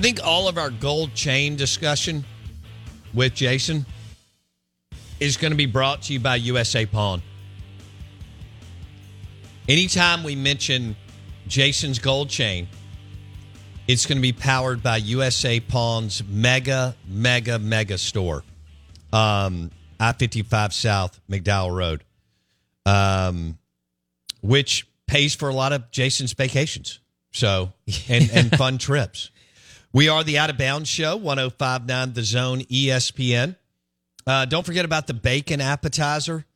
I think all of our gold chain discussion with Jason is going to be brought to you by USA Pawn. Anytime we mention Jason's gold chain, it's going to be powered by USA Pawn's mega, mega, mega store. Um, I 55 South, McDowell Road, um, which pays for a lot of Jason's vacations. So, and, and fun trips. We are the Out of Bounds Show, 1059 The Zone ESPN. Uh, don't forget about the bacon appetizer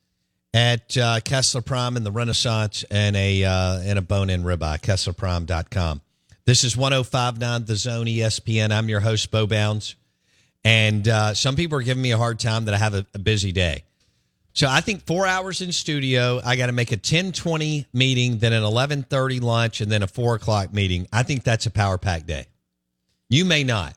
at uh, Kessler Prime in the Renaissance and a uh, and a bone in ribeye, KesslerPrime.com. This is 1059 The Zone ESPN. I'm your host, Bo Bounds. And uh, some people are giving me a hard time that I have a, a busy day. So I think four hours in studio. I got to make a 1020 meeting, then an 1130 lunch, and then a four o'clock meeting. I think that's a power pack day. You may not.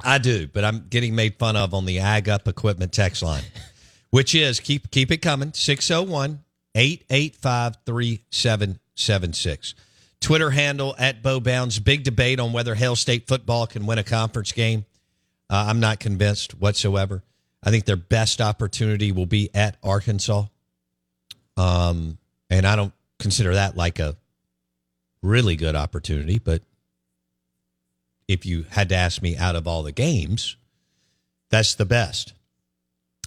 I do, but I'm getting made fun of on the Ag Up Equipment text line, which is keep keep it coming 601 885 3776. Twitter handle at Bo Bounds. Big debate on whether Hail State football can win a conference game. Uh, I'm not convinced whatsoever. I think their best opportunity will be at Arkansas. Um, and I don't consider that like a really good opportunity, but if you had to ask me out of all the games, that's the best.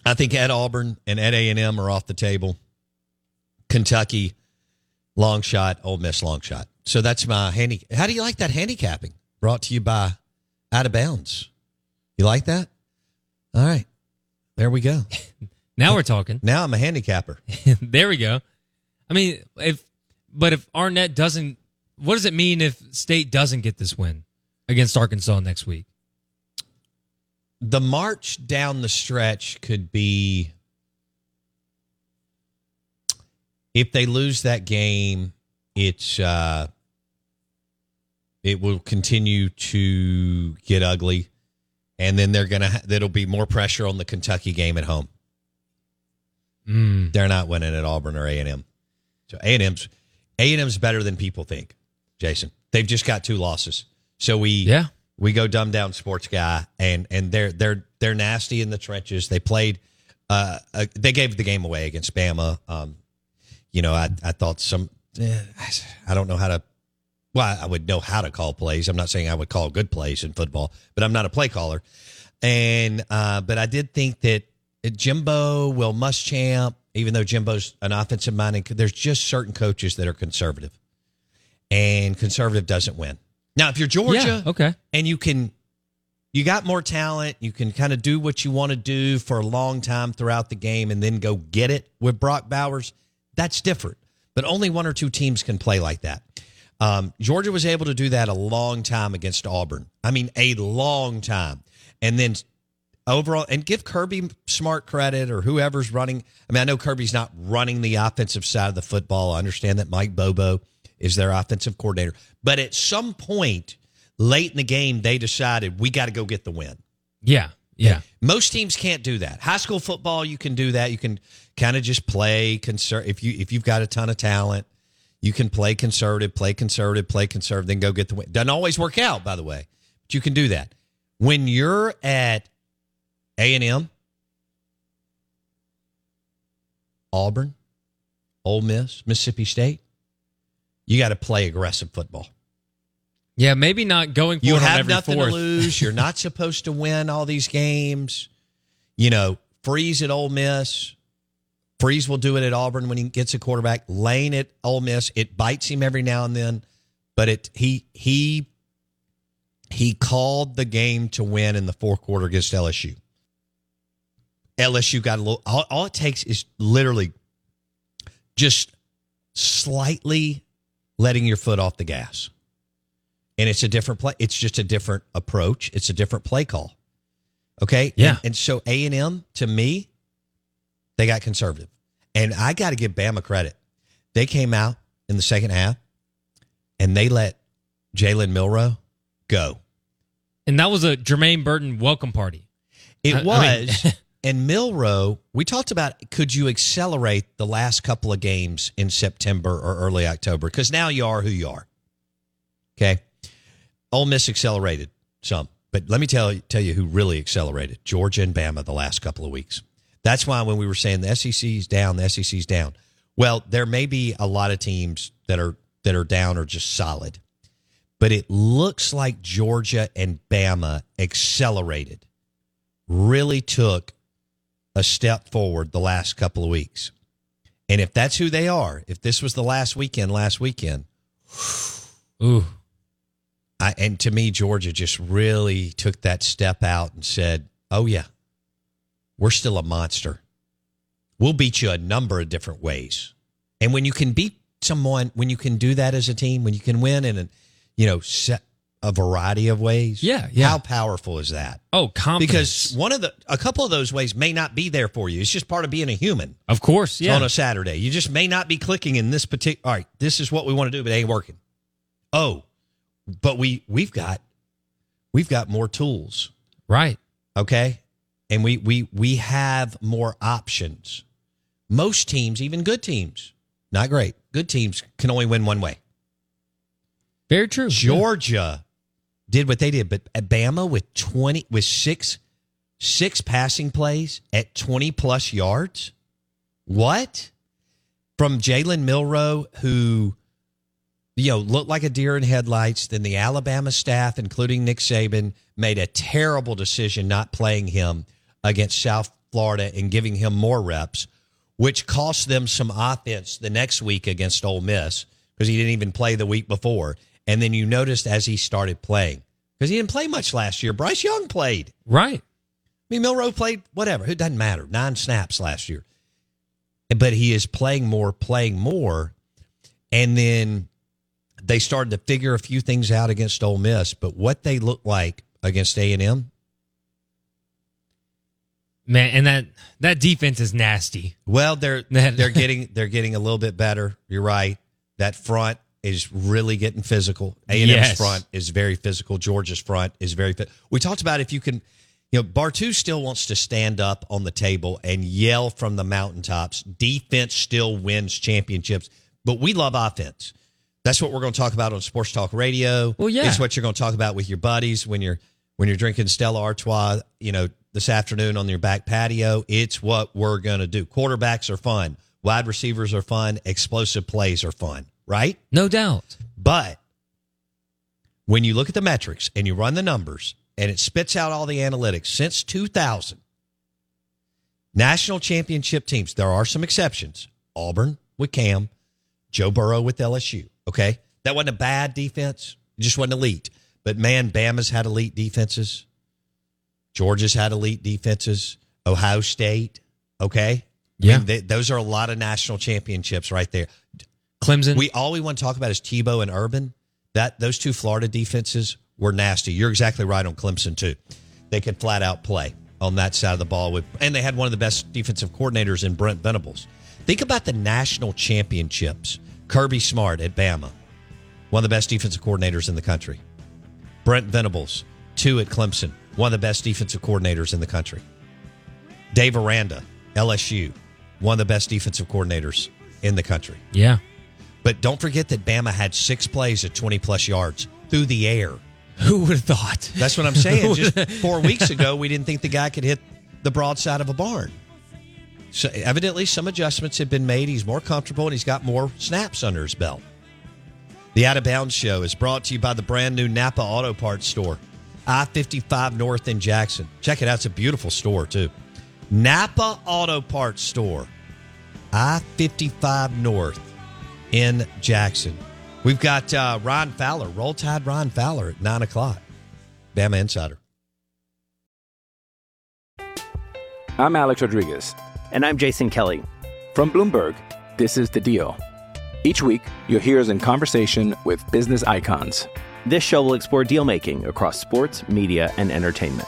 I think at Auburn and at A and M are off the table. Kentucky, long shot. Ole Miss, long shot. So that's my handy. How do you like that handicapping? Brought to you by Out of Bounds. You like that? All right, there we go. Now we're talking. Now I'm a handicapper. there we go. I mean, if but if Arnett doesn't, what does it mean if State doesn't get this win against Arkansas next week? the march down the stretch could be if they lose that game it's uh it will continue to get ugly. And then they're gonna there'll be more pressure on the kentucky game at home. Mm. they're not winning at auburn or a&m so a&m's a&m's better than people think jason. They've just got two losses so we Yeah. we go dumb down sports guy and and they're they're they're nasty in the trenches. They played uh, uh they gave the game away against bama. Um you know i i thought some eh, i don't know how to well i would know how to call plays. I'm not saying i would call good plays in football but i'm not a play caller. And uh but i did think that Jimbo, Will Muschamp, even though Jimbo's an offensive minded, there's just certain coaches that are conservative, and conservative doesn't win. Now, if you're Georgia, Yeah, okay. and you can, you got more talent, you can kind of do what you want to do for a long time throughout the game, and then go get it with Brock Bowers. That's different. But only one or two teams can play like that. Um, Georgia was able to do that a long time against Auburn. I mean, a long time. And then overall, and give Kirby Smart credit or whoever's running. I mean, I know Kirby's not running the offensive side of the football. I understand that Mike Bobo is their offensive coordinator. But at some point late in the game, they decided we got to go get the win. Yeah. Yeah. Most teams can't do that. High school football, you can do that. You can kind of just play conser- if you if you've got a ton of talent, you can play conservative, play conservative, play conservative, then go get the win. Doesn't always work out, by the way, but you can do that. When you're at A and M, Auburn, Ole Miss, Mississippi State, you got to play aggressive football. Yeah, maybe not going for You it on have nothing fourth. to lose. You're not supposed to win all these games. You know, Freeze at Ole Miss. Freeze will do it at Auburn when he gets a quarterback. Lane at Ole Miss. It bites him every now and then, but it he he he called the game to win in the fourth quarter against LSU. LSU got a little. All, all it takes is literally just slightly letting your foot off the gas and it's a different play. It's just a different approach. It's a different play call. Okay. Yeah. And, and so A and M to me, they got conservative, and I got to give Bama credit. They came out in the second half, and they let Jalen Milrow go. And that was a Jermaine Burton welcome party. It I- I was. mean- and Milrow, we talked about could you accelerate the last couple of games in September or early October? Because now you are who you are. Okay. Ole Miss accelerated some, but let me tell you, tell you who really accelerated Georgia and Bama the last couple of weeks. That's why when we were saying the SEC's down, the SEC's down. Well, there may be a lot of teams that are that are down or just solid, but it looks like Georgia and Bama accelerated, really took a step forward the last couple of weeks. And if that's who they are, if this was the last weekend, last weekend, Ooh. I, and to me, Georgia just really took that step out and said, "Oh yeah, we're still a monster. We'll beat you a number of different ways." And when you can beat someone, when you can do that as a team, when you can win in a, you know, set a variety of ways, Yeah, yeah. how powerful is that? Oh, confidence. Because one of the, a couple of those ways may not be there for you. It's just part of being a human. of course, yeah. on a Saturday. You just may not be clicking in this particular. All right, this is what we want to do, but it ain't working. Oh, but we we've got we've got more tools, right. okay, and we we we have more options. Most teams, even good teams, not great. Good teams can only win one way. Very true. Georgia did what they did, but Bama with twenty with six six passing plays at twenty plus yards. What from Jalen Milrow, who you know looked like a deer in headlights? Then the Alabama staff, including Nick Saban, made a terrible decision not playing him against South Florida and giving him more reps, which cost them some offense the next week against Ole Miss because he didn't even play the week before. And then you noticed as he started playing because he didn't play much last year. Bryce Young played. Right. I mean, Milrow played whatever. It doesn't matter. Nine snaps last year. But he is playing more, playing more. And then they started to figure a few things out against Ole Miss. But what they look like against A&M, Man, and that that defense is nasty. well, they're they're getting they're getting a little bit better. You're right. That front is really getting physical. A&M's Yes. front is very physical. Georgia's front is very fit. We talked about if you can, you know, Bartu still wants to stand up on the table and yell from the mountaintops. Defense still wins championships, but we love offense. That's what we're going to talk about on Sports Talk Radio. Well, yeah. it's what you're going to talk about with your buddies when you're when you're drinking Stella Artois. You know, this afternoon on your back patio. It's what we're going to do. Quarterbacks are fun. Wide receivers are fun. Explosive plays are fun. Right. No doubt. But when you look at the metrics and you run the numbers and it spits out all the analytics since 2000, National championship teams. There are some exceptions. Auburn with Cam, Joe Burrow with LSU. Okay. That wasn't a bad defense. It just wasn't elite. But man, Bama's had elite defenses. Georgia's had elite defenses. Ohio State. Okay. Yeah. I mean, they, those are a lot of national championships right there. Clemson. We all we want to talk about is Tebow and Urban. That those two Florida defenses were nasty. You're exactly right on Clemson too. They could flat out play on that side of the ball with, and they had one of the best defensive coordinators in Brent Venables. Think about the national championships. Kirby Smart at Bama, one of the best defensive coordinators in the country. Brent Venables, two at Clemson, one of the best defensive coordinators in the country. Dave Aranda, LSU, one of the best defensive coordinators in the country. yeah. But don't forget that Bama had six plays at 20 plus yards through the air. Who would have thought? That's what I'm saying. Just four weeks ago, we didn't think the guy could hit the broadside of a barn. So evidently, some adjustments have been made. He's more comfortable and he's got more snaps under his belt. The Out of Bounds Show is brought to you by the brand new Napa Auto Parts store, I 55 North in Jackson. Check it out. It's a beautiful store, too. Napa Auto Parts store, I 55 North in Jackson. We've got uh, Ron Fowler, Roll Tide Ron Fowler at 9 o'clock. Bama Insider. I'm Alex Rodriguez. And I'm Jason Kelly. From Bloomberg, this is The Deal. Each week, you'll hear us in conversation with business icons. This show will explore deal making across sports, media, and entertainment.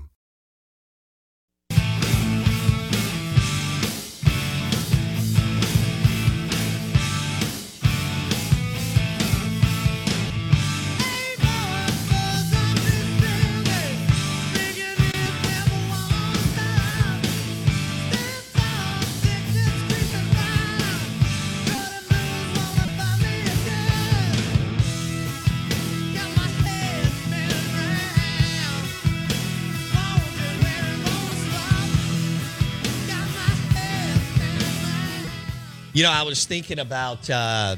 You know, I was thinking about uh,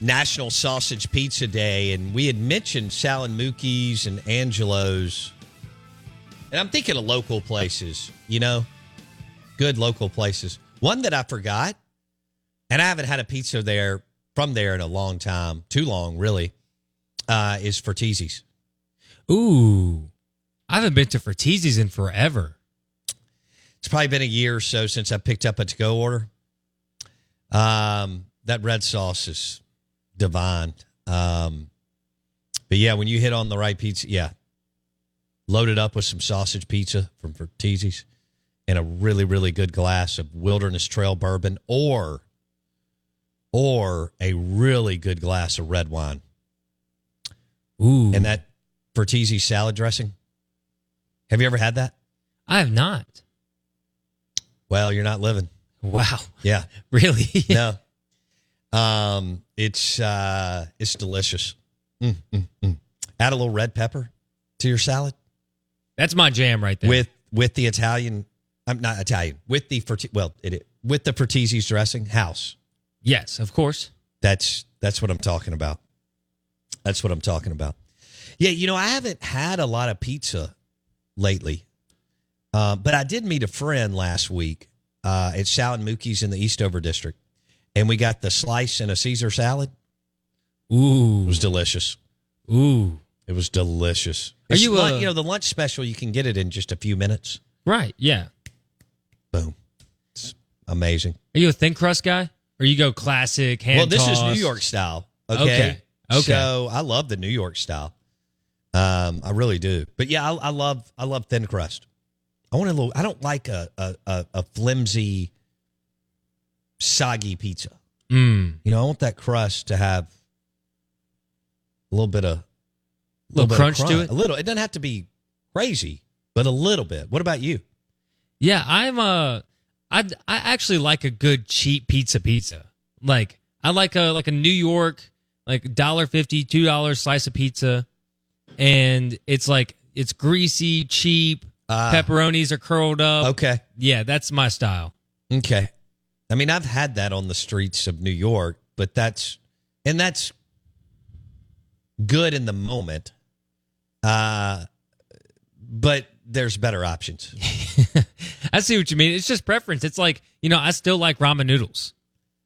National Sausage Pizza Day, and we had mentioned Sal and Mookie's and Angelo's. And I'm thinking of local places, you know, good local places. One that I forgot, and I haven't had a pizza there from there in a long time, too long, really, uh, is Fratesi's. Ooh. I haven't been to Fratesi's in forever. It's probably been a year or so since I picked up a to go order. Um, that red sauce is divine. Um, but yeah, when you hit on the right pizza, yeah, loaded up with some sausage pizza from Fratesi's and a really, really good glass of Wilderness Trail bourbon, or or a really good glass of red wine. Ooh. And that Fertizzi salad dressing. Have you ever had that? I have not. Well, you're not living. Wow. Yeah. Really? no. Um, it's uh, it's delicious. Mm, mm, mm. Add a little red pepper to your salad That's my jam right there. with with the Italian. I'm not Italian. With the well, it, it with the Fratesi's dressing house. yes, of course. That's that's what I'm talking about. That's what I'm talking about. Yeah, you know, I haven't had a lot of pizza lately. Uh, but I did meet a friend last week uh, at Sal and Mookie's in the Eastover district, and we got the slice and a Caesar salad. Ooh, it was delicious. Ooh, it was delicious. Are It's you, lun- uh, you know the lunch special? You can get it in just a few minutes. Right. Yeah. Boom. It's amazing. Are you a thin crust guy, or you go classic hand? well, this is New? York style. Okay. Okay. Okay. So I love the New York style. Um, I really do. But yeah, I, I love I love thin crust. I want a little. I don't like a a, a, a flimsy, soggy pizza. Mm. You know, I want that crust to have a little bit of Little bit of crunch to it? A little. It doesn't have to be crazy, but a little bit. What about you? Yeah, I'm uh I I actually like a good cheap pizza pizza. Like I like a like a New York like dollar fifty, two dollars slice of pizza, and it's like it's greasy, cheap. Ah. pepperonis are curled up. Okay. Yeah, that's my style. Okay. I mean, I've had that on the streets of New York, but that's and that's good in the moment. Uh but there's better options. I see what you mean. It's just preference. It's like you know, I still like ramen noodles.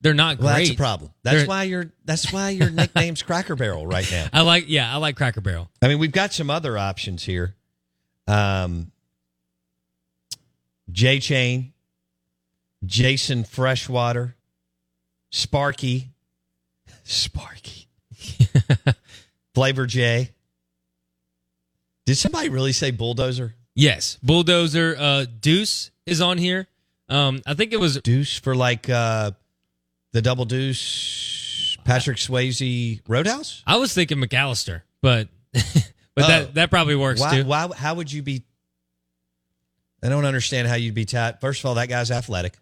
They're not Well, great. that's a problem. That's They're- why your that's why your nickname's Cracker Barrel right now. I like. Yeah, I like Cracker Barrel. I mean, we've got some other options here. Um, J Chain, Jason Freshwater, Sparky, Sparky, Flavor J. Did somebody really say bulldozer? Yes, bulldozer. Uh, Deuce is on here. Um, I think it was Deuce for like uh, the double deuce, Patrick Swayze Roadhouse. I was thinking McAllister, but but Oh. that that probably works why, too. Why? How would you be? I don't understand how you'd be tied. First of all, that guy's athletic.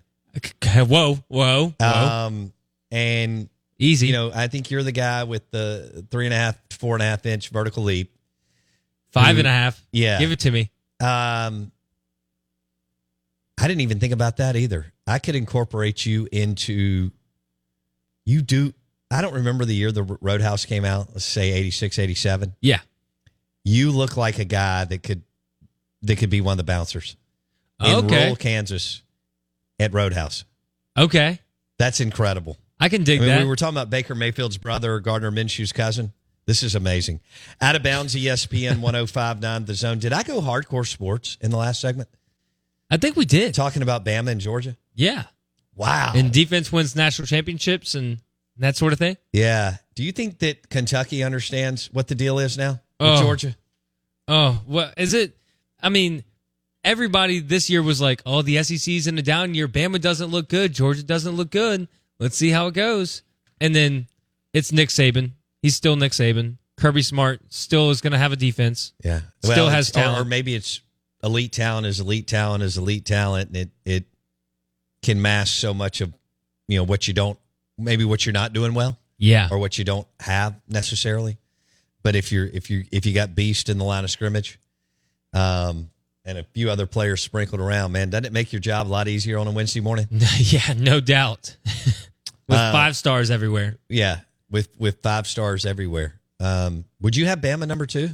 Whoa, whoa, whoa! Um, and easy. You know, I think you're the guy with the three and a half, four and a half inch vertical leap. Five Who- and a half. Yeah, Give it to me. Um, I didn't even think about that either. I could incorporate you into. You do. I don't remember the year the Roadhouse came out. Let's say 86, 87. Yeah. You look like a guy that could that could be one of the bouncers in Okay. rural Kansas at Roadhouse. Okay. That's incredible. I can dig I mean, that. We were talking about Baker Mayfield's brother, Gardner Minshew's cousin. This is amazing. Out of bounds, ESPN 1059 The Zone. Did I go hardcore sports in the last segment? I think we did. Talking about Bama and Georgia? Yeah. Wow. And defense wins national championships and that sort of thing. Yeah. Do you think that Kentucky understands what the deal is now with Oh. Georgia? Oh, well, is it? I mean, everybody this year was like, "Oh, the SEC's in a down year. Bama doesn't look good. Georgia doesn't look good. Let's see how it goes." And then it's Nick Saban. He's still Nick Saban. Kirby Smart still is going to have a defense. Yeah. Still has it's- or- talent. Or, maybe it's elite talent is elite talent is elite talent, and it it can mask so much of you know what you don't maybe what you're not doing well. Yeah. Or what you don't have necessarily. But if you're if you if you got beast in the line of scrimmage, um, and a few other players sprinkled around, man, doesn't it make your job a lot easier on a Wednesday morning? yeah, no doubt. With Uh, five stars everywhere. Yeah, with with five stars everywhere. Um, would you have Bama number two?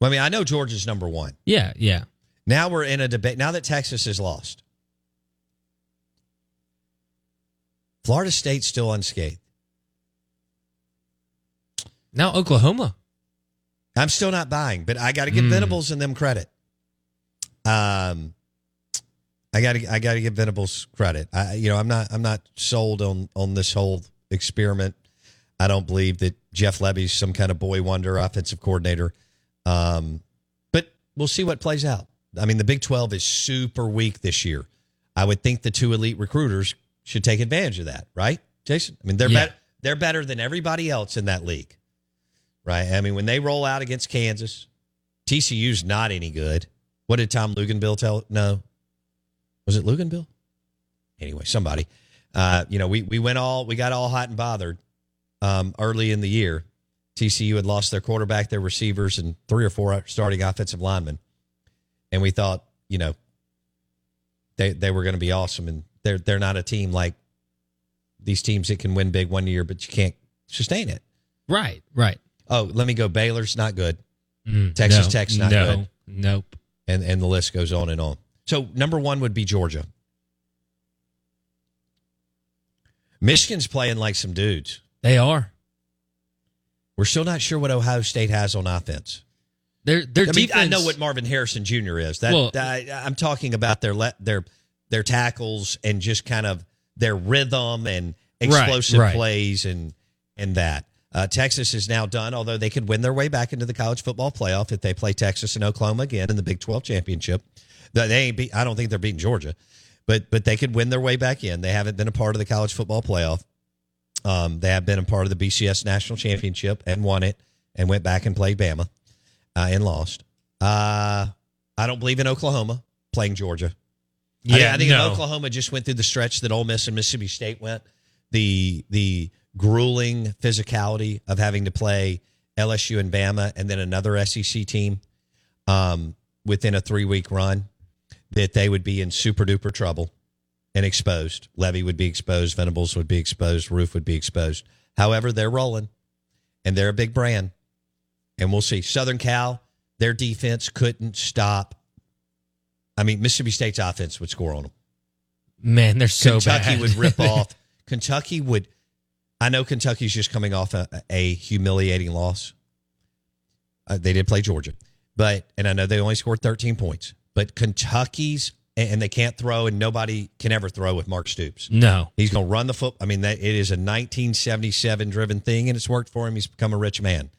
Well, I mean, I know Georgia's number one. Yeah, yeah. Now we're in a debate. Now that Texas is lost, Florida State's still unscathed. Now Oklahoma. I'm still not buying, but I got to give Mm. Venables and them credit. Um, I got to I got to give Venables credit. I you know I'm not I'm not sold on on this whole experiment. I don't believe that Jeff Lebby's some kind of boy wonder offensive coordinator. Um, but we'll see what plays out. I mean, the Big 12 is super weak this year. I would think the two elite recruiters should take advantage of that, right, Jason? I mean, they're Yeah. better. They're better than everybody else in that league, right? I mean, when they roll out against Kansas, TCU's not any good. What did Tom Luginbill tell? No, was it Luginbill? Anyway, somebody. Uh, you know, we we went all we got all hot and bothered um, early in the year. TCU had lost their quarterback, their receivers, and three or four starting offensive linemen, and we thought, you know, they they were going to be awesome, and they're they're not a team like these teams that can win big one year, but you can't sustain it. Right, right. Oh, let me go. Baylor's not good. Mm, Texas no, Tech's not no, good. Nope. And and the list goes on and on. So number one would be Georgia. Michigan's playing like some dudes. They are. We're still not sure what Ohio State has on offense. Their their I mean, defense. I know what Marvin Harrison Jr. is. That, Well- I, I'm talking about their le- their their tackles and just kind of their rhythm and explosive right. plays and and that. Uh, Texas is now done, although they could win their way back into the college football playoff if they play Texas and Oklahoma again in the Big 12 championship. They ain't. Be, I don't think they're beating Georgia, but but they could win their way back in. They haven't been a part of the college football playoff. Um, they have been a part of the BCS national championship and won it, and went back and played Bama uh, and lost. Uh, I don't believe in Oklahoma playing Georgia. I Yeah, I, think no. Oklahoma just went through the stretch that Ole Miss and Mississippi State went. The the grueling physicality of having to play LSU and Bama and then another SEC team um, within a three week run, that they would be in super duper trouble and exposed. Lebby would be exposed. Venables would be exposed. Roof would be exposed. However, they're rolling and they're a big brand. And we'll see. Southern Cal, their defense couldn't stop. I mean, Mississippi State's offense would score on them. Man, they're so Kentucky bad. would rip off. Kentucky would. I know Kentucky's just coming off a, a humiliating loss. Uh, they did play Georgia, but and I know they only scored 13 points. But Kentucky's and they can't throw, and nobody can ever throw with Mark Stoops. No. He's going to run the foot. I mean, that, it is a 1977 driven thing, and it's worked for him. He's become a rich man.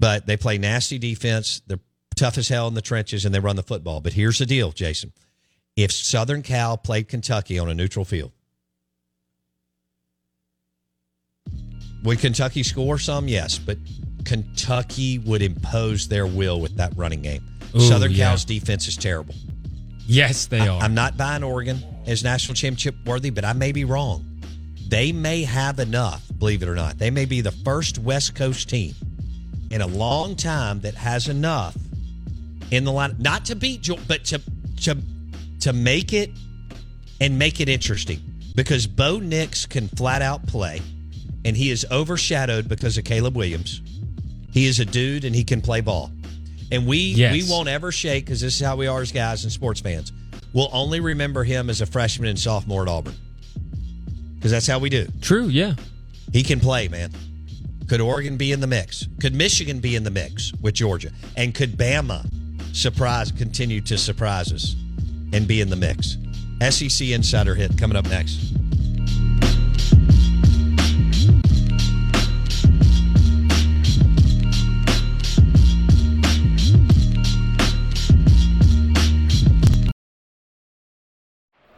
But they play nasty defense. They're tough as hell in the trenches, and they run the football. But here's the deal, Jason. If Southern Cal played Kentucky on a neutral field, would Kentucky score some? Yes, but Kentucky would impose their will with that running game. Ooh, Southern yeah. Cal's defense is terrible. Yes, they are. I'm not buying Oregon as national championship worthy, but I may be wrong. They may have enough, believe it or not. They may be the first West Coast team in a long time that has enough in the line, not to beat, but to to to make it and make it interesting. Because Bo Nix can flat out play, and he is overshadowed because of Caleb Williams. He is a dude, and he can play ball. And we Yes. we won't ever shake because this is how we are as guys and sports fans. We'll only remember him as a freshman and sophomore at Auburn because that's how we do. True, yeah. He can play, man. Could Oregon be in the mix? Could Michigan be in the mix with Georgia? And could Bama surprise continue to surprise us and be in the mix? SEC Insider Hit coming up next.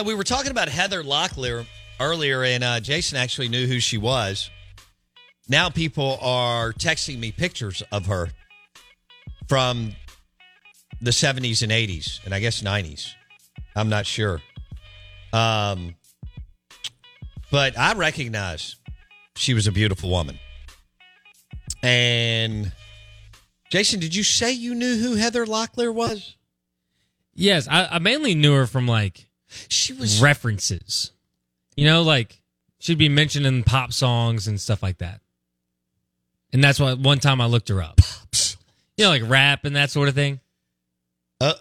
Yeah, we were talking about Heather Locklear earlier, and uh, Jason actually knew who she was. Now people are texting me pictures of her from the 70s and 80s, and I guess 90s. I'm not sure. Um, but I recognize she was a beautiful woman. And Jason, did you say you knew who Heather Locklear was? Yes, I, I mainly knew her from like She was references. You know, like she'd be mentioned in pop songs and stuff like that. And that's why one time I looked her up. You know, like rap and that sort of thing. Uh,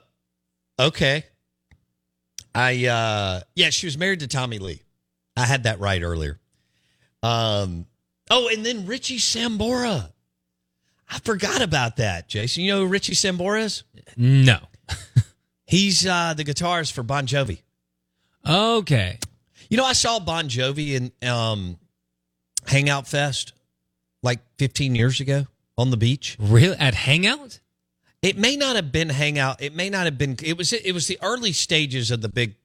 okay. I uh yeah, she was married to Tommy Lee. I had that right earlier. Um oh, and then Richie Sambora. I forgot about that, Jason. You know who Richie Sambora is? No. He's uh the guitarist for Bon Jovi. Okay. You know, I saw Bon Jovi in um Hangout Fest like 15 years ago on the beach. Really? At Hangout? It may not have been Hangout. It may not have been. It was. It was the early stages of the big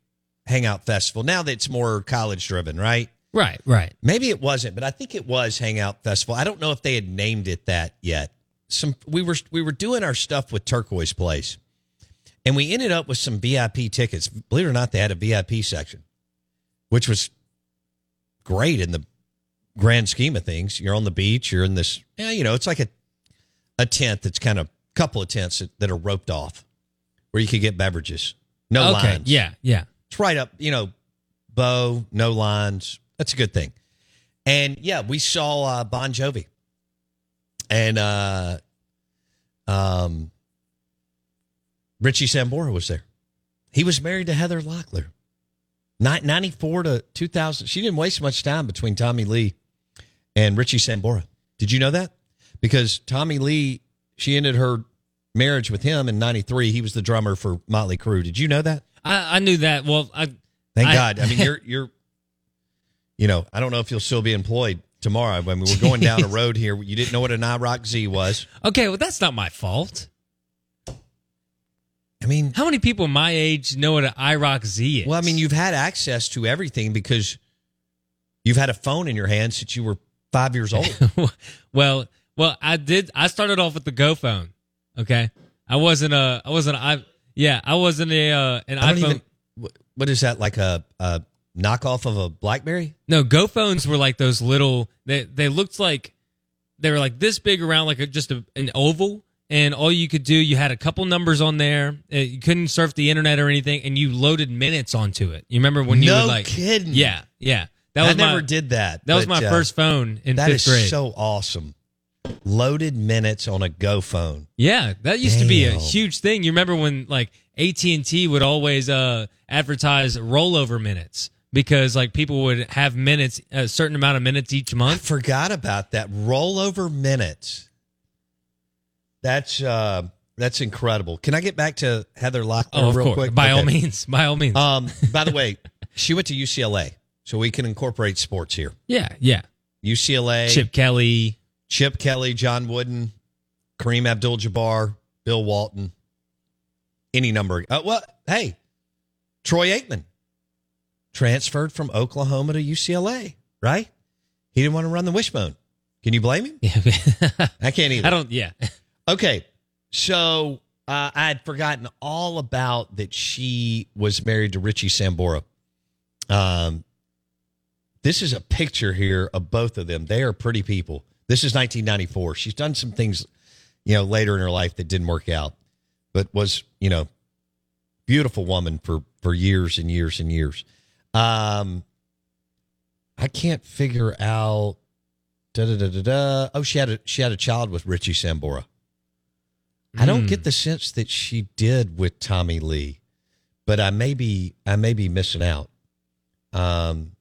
Hangout Festival. Now that it's more college driven, right? Right. Right. Maybe it wasn't, but I think it was Hangout Festival. I don't know if they had named it that yet. Some we were we were doing our stuff with Turquoise Place, and we ended up with some VIP tickets. Believe it or not, they had a VIP section, which was great in the grand scheme of things. You're on the beach. You're in this. Yeah, you know, it's like a a tent that's kind of a couple of tents that, that are roped off where you could get beverages. No okay. lines. Yeah. Yeah. It's right up, you know, bow, no lines. That's a good thing. And yeah, we saw uh, Bon Jovi. And uh um Richie Sambora was there. He was married to Heather Locklear. Ni- 94 to 2000. She didn't waste much time between Tommy Lee and Richie Sambora. Did you know that? Because Tommy Lee, she ended her marriage with him in 93. He was the drummer for Motley Crue. Did you know that? I, I knew that. Well, I Thank I- God. I mean, you're you're, you know, I don't know if you'll still be employed tomorrow. When we were going down a road here, you didn't know what an IROC Z was. Okay, well that's not my fault. I mean, how many people my age know what an IROC Z is? Well, I mean, you've had access to everything because you've had a phone in your hand since you were five years old. well, well, I did. I started off with the Go phone. Okay, I wasn't a. I wasn't. A, I yeah. I wasn't a uh, an iPhone. even. what- What is that? Like a, a knockoff of a BlackBerry? No, Go phones were like those little. They they looked like they were like this big around, like a, just a, an oval, and all you could do, you had a couple numbers on there. Uh, You couldn't surf the internet or anything, and you loaded minutes onto it. You remember when you No would like kidding. Yeah, yeah. That I was never my, did that. That was my uh, first phone in That fifth is grade. so awesome. Loaded minutes on a Go phone. Yeah, that used to be a huge thing. You remember when like AT and T would always uh, advertise rollover minutes because like people would have minutes, a certain amount of minutes each I month. forgot about that. Rollover minutes. That's uh that's incredible. Can I get back to Heather Locklear Oh, real course. quick? By all means, by all means. Um, by the way, she went to UCLA, so we can incorporate sports here. yeah, yeah. UCLA, Chip Kelly. Chip Kelly, John Wooden, Kareem Abdul-Jabbar, Bill Walton, any number. Uh, well, hey, Troy Aikman transferred from Oklahoma to UCLA, right? He didn't want to run the wishbone. Can you blame him? I can't either. I don't. Yeah. Okay, so uh, I had forgotten all about that. She was married to Richie Sambora. Um, this is a picture here of both of them. They are pretty people. This is 1994. She's done some things, you know, later in her life that didn't work out, but was you know, beautiful woman for for years and years and years. Um, I can't figure out. Da da da da da. Oh, she had a she had a child with Richie Sambora. I don't Hmm. get the sense that she did with Tommy Lee, but I may be I may be missing out. Um,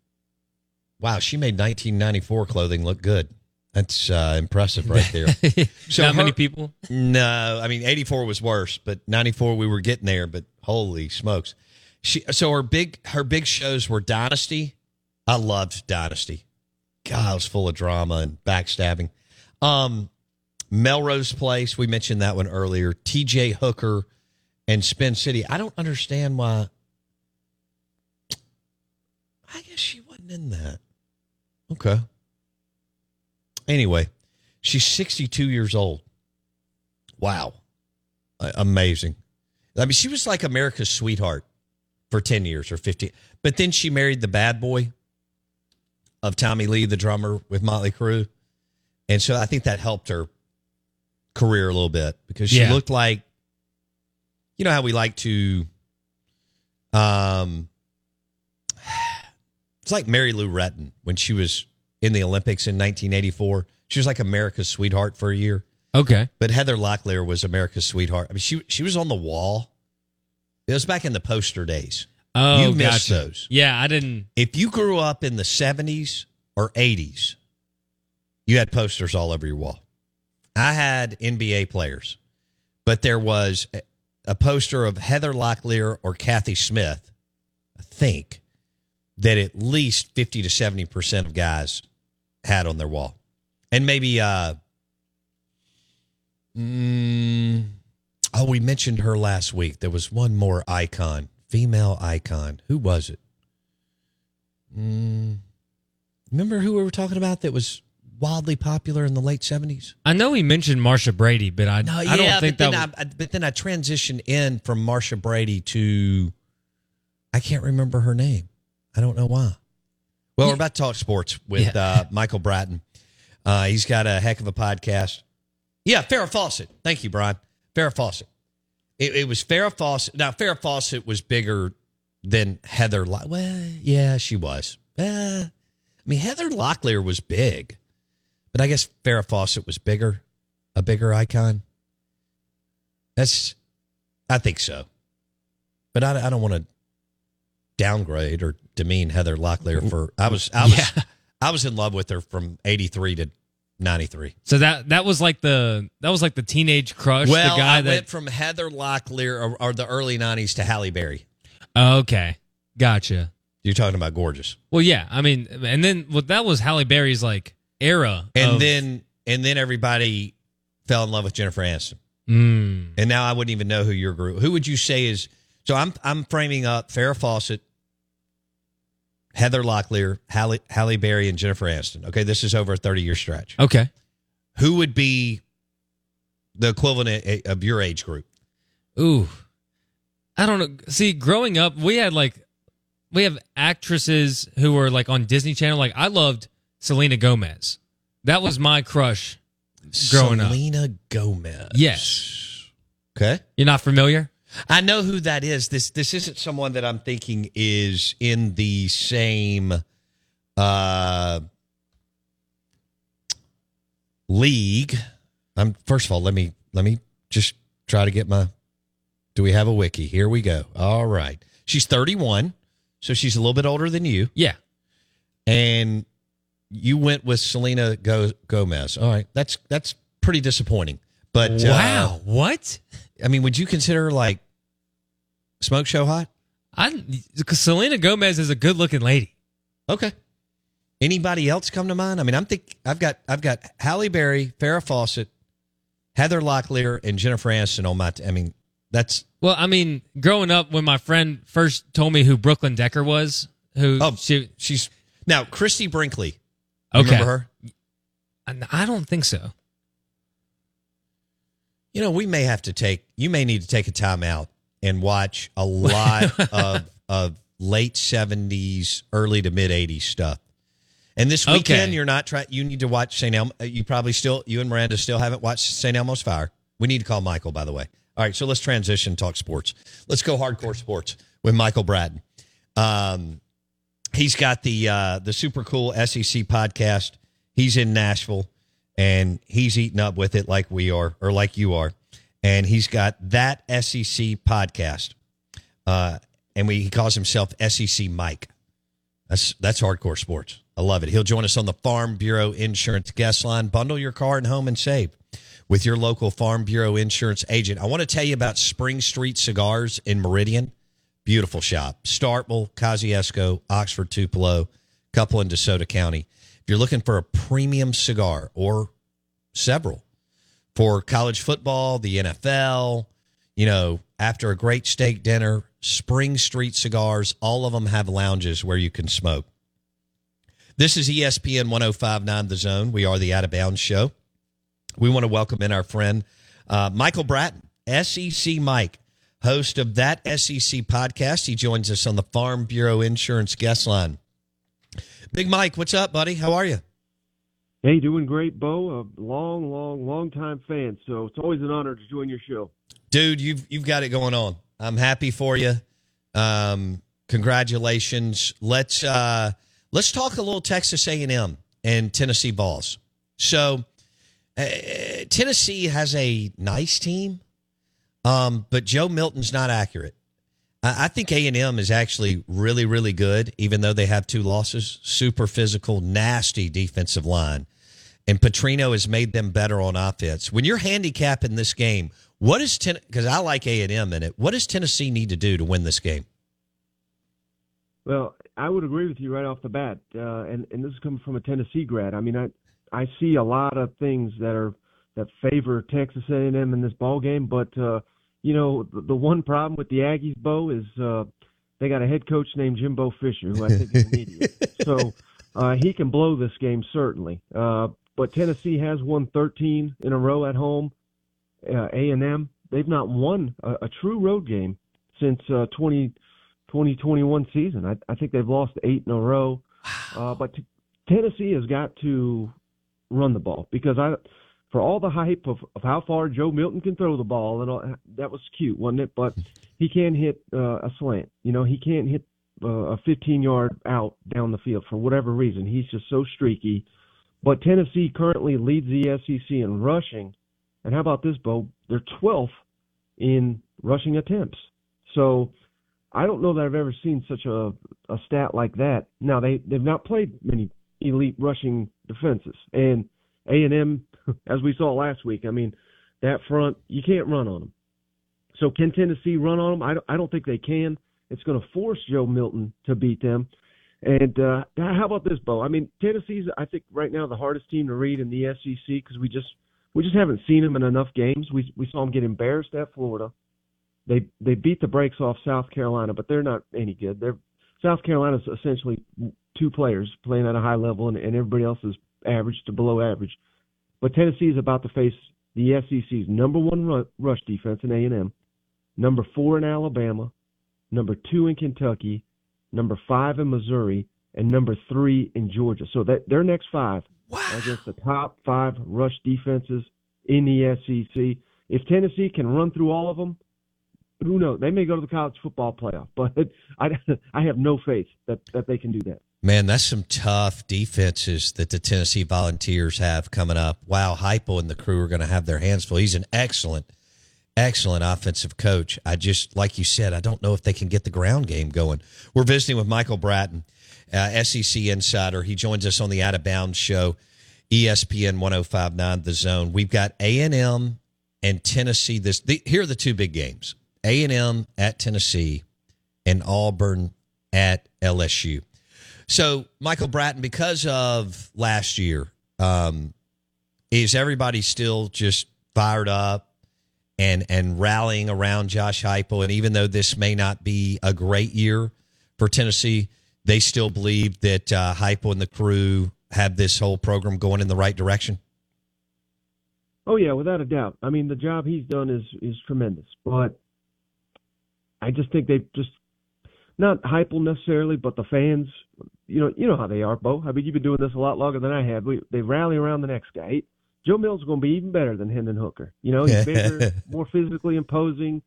wow, she made 1994 clothing look good. That's uh, impressive right there. So Not many people. No, I mean 84 was worse, but 94 we were getting there. But holy smokes, she so her big her big shows were Dynasty. I loved Dynasty. God, it was full of drama and backstabbing. Um, Melrose Place, we mentioned that one earlier. T.J. Hooker and Spin City. I don't understand why. I guess she wasn't in that. Okay. Anyway, she's 62 years old. Wow. Amazing. I mean, she was like America's sweetheart for 10 years or 15. But then she married the bad boy of Tommy Lee, the drummer with Motley Crue. And so I think that helped her career a little bit because she Yeah. looked like, you know, how we like to um, it's like Mary Lou Retton when she was in the Olympics in 1984. She was like America's sweetheart for a year. Okay. But Heather Locklear was America's sweetheart. I mean, she she was on the wall. It was back in the poster days. Oh, you missed gotcha. those. Yeah, I didn't. If you grew up in the 70s or 80s, you had posters all over your wall. I had NBA players, but there was a- poster of Heather Locklear or Kathy Smith, I think, that at least 50 to 70% of guys had on their wall. And maybe, uh, mm, oh, we mentioned her last week. There was one more icon, female icon. Who was it? Mm, remember who we were talking about that was wildly popular in the late 70s? I know he mentioned Marcia Brady, but I, No, I don't think that. was- I, but then I transitioned in from Marcia Brady to I can't remember her name. I don't know why. Well, we're about to talk sports with uh, Michael Bratton. Uh, he's got a heck of a podcast. Yeah, Farrah Fawcett. Thank you, Brian. Farrah Fawcett. It, it was Farrah Fawcett. Now, Farrah Fawcett was bigger than Heather. Lock- well, yeah, she was. Uh, I mean, Heather Locklear was big, but I guess Farrah Fawcett was bigger, a bigger icon. That's, I think so. But I, I don't want to downgrade or demean Heather Locklear mm-hmm. for. I was, I was, I was in love with her from '83 to '93. so that that was like the that was like the teenage crush. Well, the guy I that. went from Heather Locklear or, or the early '90s to Halle Berry. okay, gotcha. You're talking about gorgeous, Well, yeah. I mean, and then well, that was Halle Berry's like era, and of- then and then everybody fell in love with Jennifer Aniston. Mm. And now I wouldn't even know who your group. Who would you say is? So I'm I'm framing up Farrah Fawcett, Heather Locklear, Halle, Halle Berry, and Jennifer Aniston. Okay, this is over a 30 year stretch. Okay. Who would be the equivalent of your age group? Ooh, I don't know. See, growing up, we had like we have actresses who were like on Disney Channel. Like I loved Selena Gomez. That was my crush growing up. Selena Gomez. Yes. Okay. You're not familiar? I know who that is. This this isn't someone that I'm thinking is in the same uh league. I'm first of all, let me let me just try to get my Do we have a wiki? Here we go. All right. She's 31, so she's a little bit older than you. Yeah. And you went with Selena Go- Gomez. All right. That's that's pretty disappointing. But Wow. uh, what? I mean, would you consider like smoke show hot? I Selena Gomez is a good looking lady. Okay. Anybody else come to mind? I mean, I'm think I've got I've got Halle Berry, Farrah Fawcett, Heather Locklear, and Jennifer Aniston on my. T- I mean, that's Well, I mean, growing up, when my friend first told me who Brooklyn Decker was, who oh she she's now Christie Brinkley. You Okay. Remember her? I, don't think so. You know, we may have to take. You may need to take a time out and watch a lot of of late seventies, early to mid eighties stuff. And this Okay. weekend, you're not trying. You need to watch St. Elmo. uh, You probably still, you and Miranda still haven't watched St. Elmo's Fire. We need to call Michael, by the way. All right, so let's transition, talk sports. Let's go hardcore sports with Michael Bratton. Um, he's got the uh, the super cool SEC podcast. He's in Nashville, and he's eating up with it like we are, or like you are. And he's got that SEC podcast, uh, and we, he calls himself SEC Mike. That's that's hardcore sports. I love it. He'll join us on the Farm Bureau Insurance guest line. Bundle your car and home and save with your local Farm Bureau Insurance agent. I want to tell you about Spring Street Cigars in Meridian. Beautiful shop. Starkville, Kosciusko, Oxford, Tupelo, couple in DeSoto County. If you're looking for a premium cigar or several for college football, the NFL, you know, after a great steak dinner, Spring Street Cigars, all of them have lounges where you can smoke. This is ESPN 1059 The Zone. We are the Out of Bounds Show. We want to welcome in our friend uh, Michael Bratton, SEC Mike, host of that SEC podcast. He joins us on the Farm Bureau Insurance guest line. Big Mike, what's up, buddy? How are you? Hey, doing great, Bo. A long, long, long time fan. So it's always an honor to join your show. dude you've you've got it going on i'm happy for you um congratulations let's uh let's talk a little Texas A&M and Tennessee balls. So uh, Tennessee has a nice team, um, but Joe Milton's not accurate. I, I think A&M is actually really, really good, even though they have two losses. Super physical, nasty defensive line. And Petrino has made them better on offense. When you're handicapping this game, what is ten? Because I like A and M in it. What does Tennessee need to do to win this game? Well, I would agree with you right off the bat, uh, and and this is coming from a Tennessee grad. I mean, I I see a lot of things that are that favor Texas A&M in this ball game, but uh, you know the, the one problem with the Aggies, Bo, is uh, they got a head coach named Jimbo Fisher, who I think is an idiot. So uh, he can blow this game certainly. Uh, but Tennessee has won 13 in a row at home. Uh, A&M, they've not won a, a true road game since uh, 20, 2021 season. I, I think they've lost eight in a row. Uh, but t- Tennessee has got to run the ball because I, for all the hype of, of how far Joe Milton can throw the ball, and all, that was cute, wasn't it? But he can't hit uh, a slant. You know, he can't hit uh, a 15 yard out down the field for whatever reason. He's just so streaky. But Tennessee currently leads the SEC in rushing. And how about this, Bo? They're 12th in rushing attempts. So I don't know that I've ever seen such a, a stat like that. Now they they've not played many elite rushing defenses, and A and M, as we saw last week. I mean, that front you can't run on them. So can Tennessee run on them? I don't, I don't think they can. It's going to force Joe Milton to beat them. And uh, how about this, Bo? I mean, Tennessee's I think right now the hardest team to read in the SEC because we just we just haven't seen them in enough games. We we saw them get embarrassed at Florida. They they beat the brakes off South Carolina, but they're not any good. They're South Carolina's essentially two players playing at a high level, and, and everybody else is average to below average. But Tennessee is about to face the SEC's number one rush defense in A and M, number four in Alabama, number two in Kentucky, number five in Missouri, and number three in Georgia. So that their next five wow. are against the top five rush defenses in the SEC. If Tennessee can run through all of them, who knows? They may go to the college football playoff, but I, I have no faith that, that they can do that. Man, that's some tough defenses that the Tennessee Volunteers have coming up. Wow, Heupel and the crew are going to have their hands full. He's an excellent – excellent offensive coach. I just, like you said, I don't know if they can get the ground game going. We're visiting with Michael Bratton, uh, SEC insider. He joins us on the Out of Bounds show, ESPN 1059 The Zone. We've got A&M and Tennessee. This the, Here are the two big games. A&M at Tennessee and Auburn at LSU. So, Michael Bratton, because of last year, um, is everybody still just fired up? and and rallying around Josh Heupel. And even though this may not be a great year for Tennessee, they still believe that uh, Heupel and the crew have this whole program going in the right direction. Oh yeah, without a doubt. I mean, the job he's done is is tremendous, but I just think they just not Heupel necessarily, but the fans. You know, you know how they are, Bo. I mean, you've been doing this a lot longer than I have. We, they rally around the next guy. Joe Milton is going to be even better than Hendon Hooker. You know, he's bigger, more physically imposing.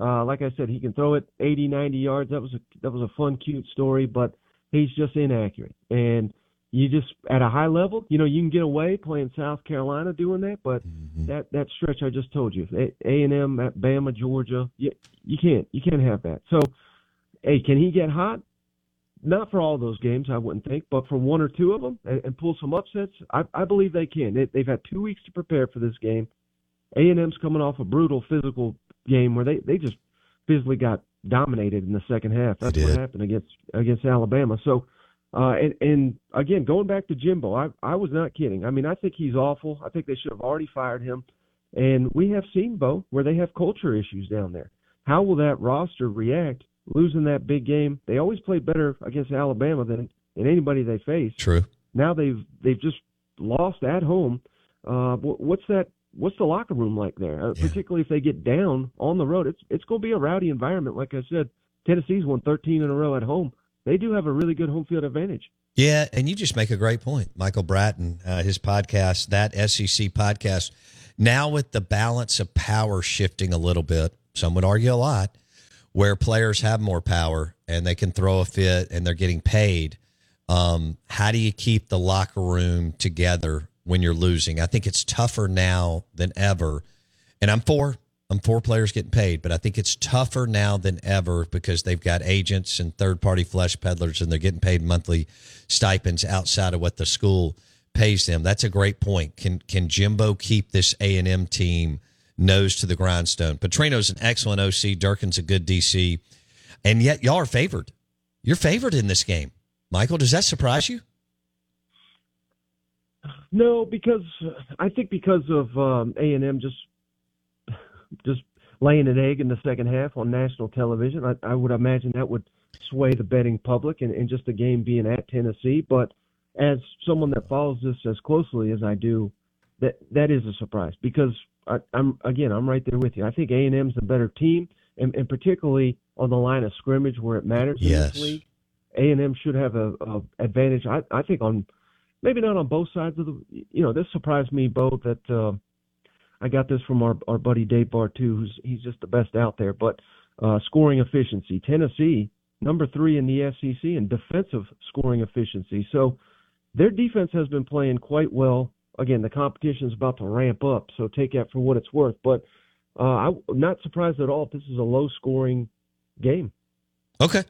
Uh, like I said, he can throw it 80, 90 yards. That was a that was a fun, cute story, but he's just inaccurate. And you just at a high level, you know, you can get away playing South Carolina doing that, but mm-hmm. that that stretch I just told you, A and M at Bama, Georgia, you, you can't you can't have that. So, hey, can he get hot? not for all those games, I wouldn't think, but for one or two of them and, and pull some upsets, I, I believe they can. They, they've had two weeks to prepare for this game. A and M's coming off a brutal physical game where they they just physically got dominated in the second half. That's what happened against against Alabama. So, uh, and and again, going back to Jimbo, I I was not kidding. I mean, I think he's awful. I think they should have already fired him. And we have seen Bo where they have culture issues down there. How will that roster react losing that big game. They always played better against Alabama than, than anybody they faced. True. Now they've they've just lost at home. Uh, what's that? What's the locker room like there? Uh, yeah. Particularly if they get down on the road, it's it's going to be a rowdy environment. Like I said, Tennessee's won 13 in a row at home. They do have a really good home field advantage. Yeah, and you just make a great point, Michael Bratton. Uh, his podcast, that SEC podcast, now with the balance of power shifting a little bit, some would argue a lot where players have more power and they can throw a fit and they're getting paid. Um, how do you keep the locker room together when you're losing? I think it's tougher now than ever. And I'm for I'm for players getting paid, but I think it's tougher now than ever because they've got agents and third party flesh peddlers and they're getting paid monthly stipends outside of what the school pays them. That's a great point. Can can Jimbo keep this A and M team nose to the grindstone? Petrino's an excellent OC. Durkin's a good DC, and yet y'all are favored. You're favored in this game, Michael. Does that surprise you? No, because I think because of um, A and M just just laying an egg in the second half on national television, I, I would imagine that would sway the betting public and, and just the game being at Tennessee. But as someone that follows this as closely as I do, that that is a surprise because I, I'm again I'm right there with you. I think A and M's the better team, and, and particularly on the line of scrimmage where it matters Yes. A and M should have a, a advantage. I, I think on maybe not on both sides of the. You know, this surprised me both that uh, I got this from our our buddy Dave Barr too, who's he's just the best out there. But uh, scoring efficiency, Tennessee number three in the SEC in defensive scoring efficiency. So their defense has been playing quite well. Again, the competition is about to ramp up, so take that for what it's worth. But uh, I'm not surprised at all if this is a low scoring game. Okay.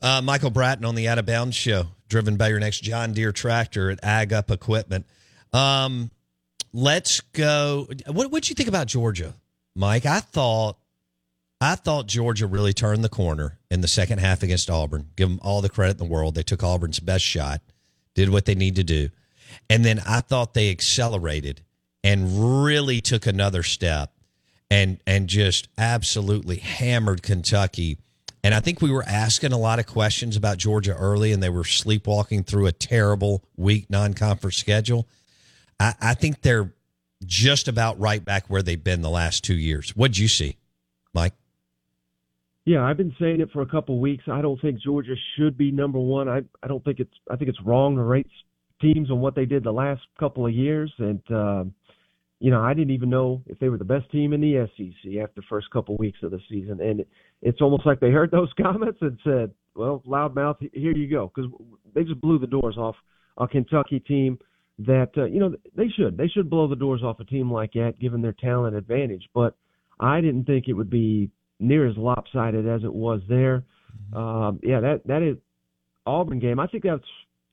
Uh, Michael Bratton on the Out of Bounds show, driven by your next John Deere tractor at Ag Up Equipment. Um, let's go. What what'd you think about Georgia, Mike? I thought I thought Georgia really turned the corner in the second half against Auburn. Give them all the credit in the world. They took Auburn's best shot, did what they need to do, and then I thought they accelerated and really took another step and and just absolutely hammered Kentucky. And I think we were asking a lot of questions about Georgia early, and they were sleepwalking through a terrible week non-conference schedule. I, I think they're just about right back where they've been the last two years. What'd you see, Mike? Yeah, I've been saying it for a couple weeks. I don't think Georgia should be number one. I I don't think it's I think it's wrong to rate teams on what they did the last couple of years. And uh, you know, I didn't even know if they were the best team in the SEC after the first couple of weeks of the season. And it's almost like they heard those comments and said, "Well, loudmouth, here you go," because they just blew the doors off a Kentucky team that uh, you know they should they should blow the doors off a team like that given their talent advantage. But I didn't think it would be near as lopsided as it was there. Um, yeah, that that is Auburn game. I think that's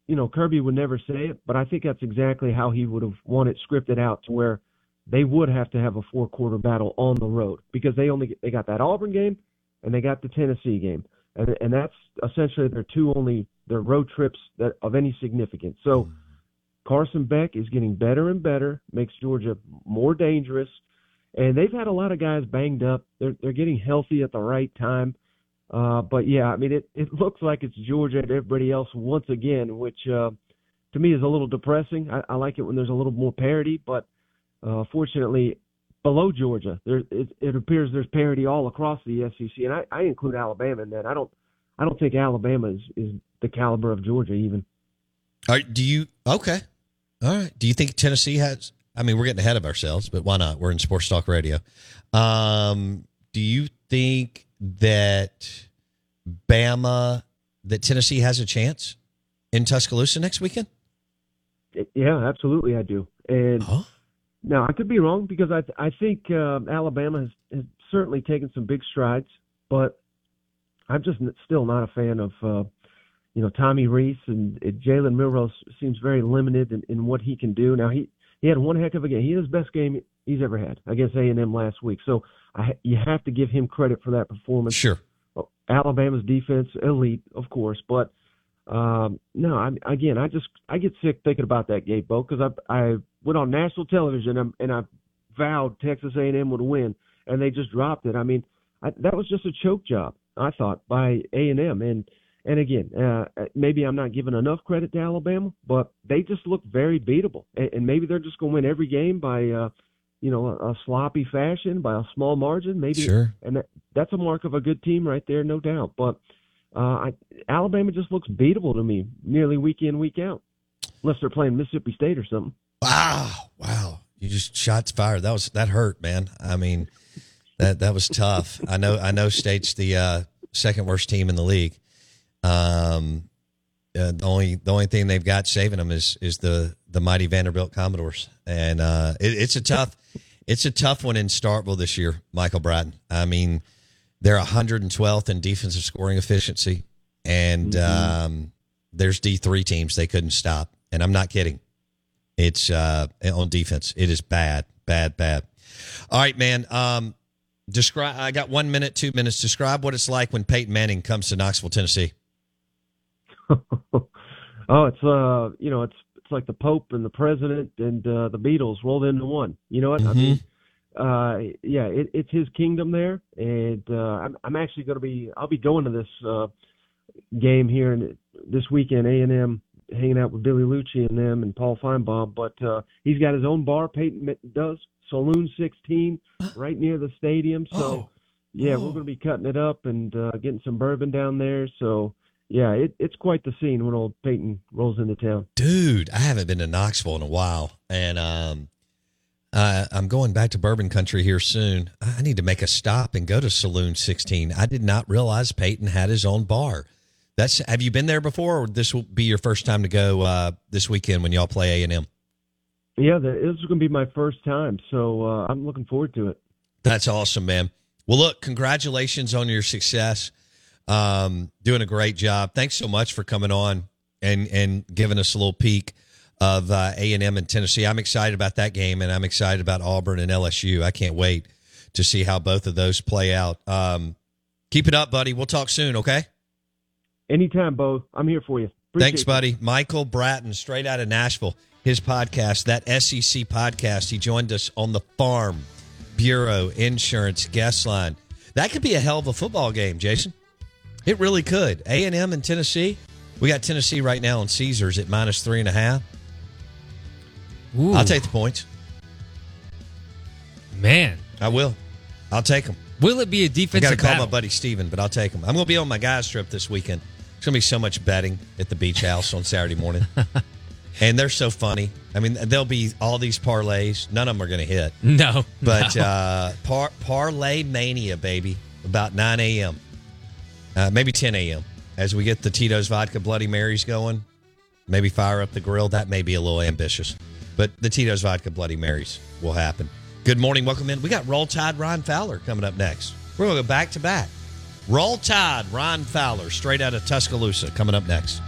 you know Kirby would never say it, but I think that's exactly how he would have wanted scripted out to where they would have to have a four quarter battle on the road because they only they got that Auburn game and they got the Tennessee game, and and that's essentially their two only their road trips that of any significance. So. Mm-hmm. Carson Beck is getting better and better, makes Georgia more dangerous, and they've had a lot of guys banged up. They're they're getting healthy at the right time. Uh, but yeah, I mean it it looks like it's Georgia and everybody else once again, which uh, to me is a little depressing. I, I like it when there's a little more parity, but uh, fortunately, below Georgia, there it, it appears there's parity all across the SEC, and I, I include Alabama in that. I don't I don't think Alabama is is the caliber of Georgia even. All right, do you okay? All right. Do you think Tennessee has? I mean, we're getting ahead of ourselves, but why not? We're in Sports Talk Radio. Um, do you think that Bama, that Tennessee has a chance in Tuscaloosa next weekend? Yeah, absolutely, I do. And now I could be wrong because I I think uh, Alabama has, has certainly taken some big strides, but I'm just still not a fan of uh, you know Tommy Rees and, and Jalen Milroe seems very limited in, in what he can do. Now he he had one heck of a game. He had his best game he's ever had against A and M last week. So I you have to give him credit for that performance. Sure. Alabama's defense elite, of course, but um, no, I, again, I just I get sick thinking about that game, Bo, because I I went on national television and, and I vowed Texas A&M would win, and they just dropped it. I mean, I, that was just a choke job, I thought, by A&M, and and again, uh, maybe I'm not giving enough credit to Alabama, but they just look very beatable, and, and maybe they're just going to win every game by. Uh, you know, a, a sloppy fashion by a small margin, maybe. Sure. And that, that's a mark of a good team right there, no doubt. But uh, I, Alabama just looks beatable to me, nearly week in, week out, unless they're playing Mississippi State or something. Wow, wow! You just shots fired. That was that hurt, man. I mean, that that was tough. I know. I know. State's the uh, second worst team in the league. Um, uh, the only the only thing they've got saving them is is the the mighty Vanderbilt Commodores, and uh, it, it's a tough it's a tough one in Starkville this year. Michael Bratton. I mean, they're 112th in defensive scoring efficiency, and Mm-hmm. um, there's D three teams they couldn't stop, and I'm not kidding. It's uh, on defense. It is bad, bad, bad. All right, man. Um, describe. I got one minute, two minutes. Describe what it's like when Peyton Manning comes to Knoxville, Tennessee. Oh, it's uh, you know, it's it's like the Pope and the President and uh, the Beatles rolled into one. You know what? I mean, uh, yeah, it, it's his kingdom there, and uh, I'm I'm actually going to be I'll be going to this uh, game here in, this weekend. A and M hanging out with Billy Liucci and them and Paul Finebaum, but uh, he's got his own bar. Peyton does Saloon 16 right near the stadium. So yeah, we're going to be cutting it up and uh, getting some bourbon down there. So yeah, it, it's quite the scene when old Peyton rolls into town. Dude, I haven't been to Knoxville in a while, and um, uh, I'm going back to Bourbon Country here soon. I need to make a stop and go to Saloon 16. I did not realize Peyton had his own bar. That's have you been there before, or this will be your first time to go uh, this weekend when y'all play A and M? Yeah, this is going to be my first time, so uh, I'm looking forward to it. That's awesome, man. Well, look, congratulations on your success. Um, doing a great job. Thanks so much for coming on and and giving us a little peek of uh, A and M in Tennessee. I'm excited about that game, and I'm excited about Auburn and LSU. I can't wait to see how both of those play out. Um, keep it up, buddy. We'll talk soon. Okay. Anytime, Bo. I'm here for you. Appreciate Thanks, you. buddy. Michael Bratton, straight out of Nashville. His podcast, that SEC podcast, he joined us on the Farm Bureau Insurance Guest Line. That could be a hell of a football game, Jason. It really could. A and M and Tennessee. We got Tennessee right now on Caesars at minus three and a half. I'll take the points. Man, I will. I'll take them. Will it be a defensive I got to call battle? my buddy Steven, but I'll take him. I'm going to be on my guys trip this weekend. It's going to be so much betting at the beach house on Saturday morning. and they're so funny. I mean, there'll be all these parlays. None of them are going to hit. No, But no. uh, par- parlay mania, baby, about 9 a.m., uh, maybe 10 a.m. As we get the Tito's Vodka Bloody Marys going, maybe fire up the grill. That may be a little ambitious. But the Tito's Vodka Bloody Marys will happen. Good morning. Welcome in. We got Roll Tide Ron Fowler coming up next. We're going to go back to back. Roll Tide Ron Fowler, straight out of Tuscaloosa, coming up next.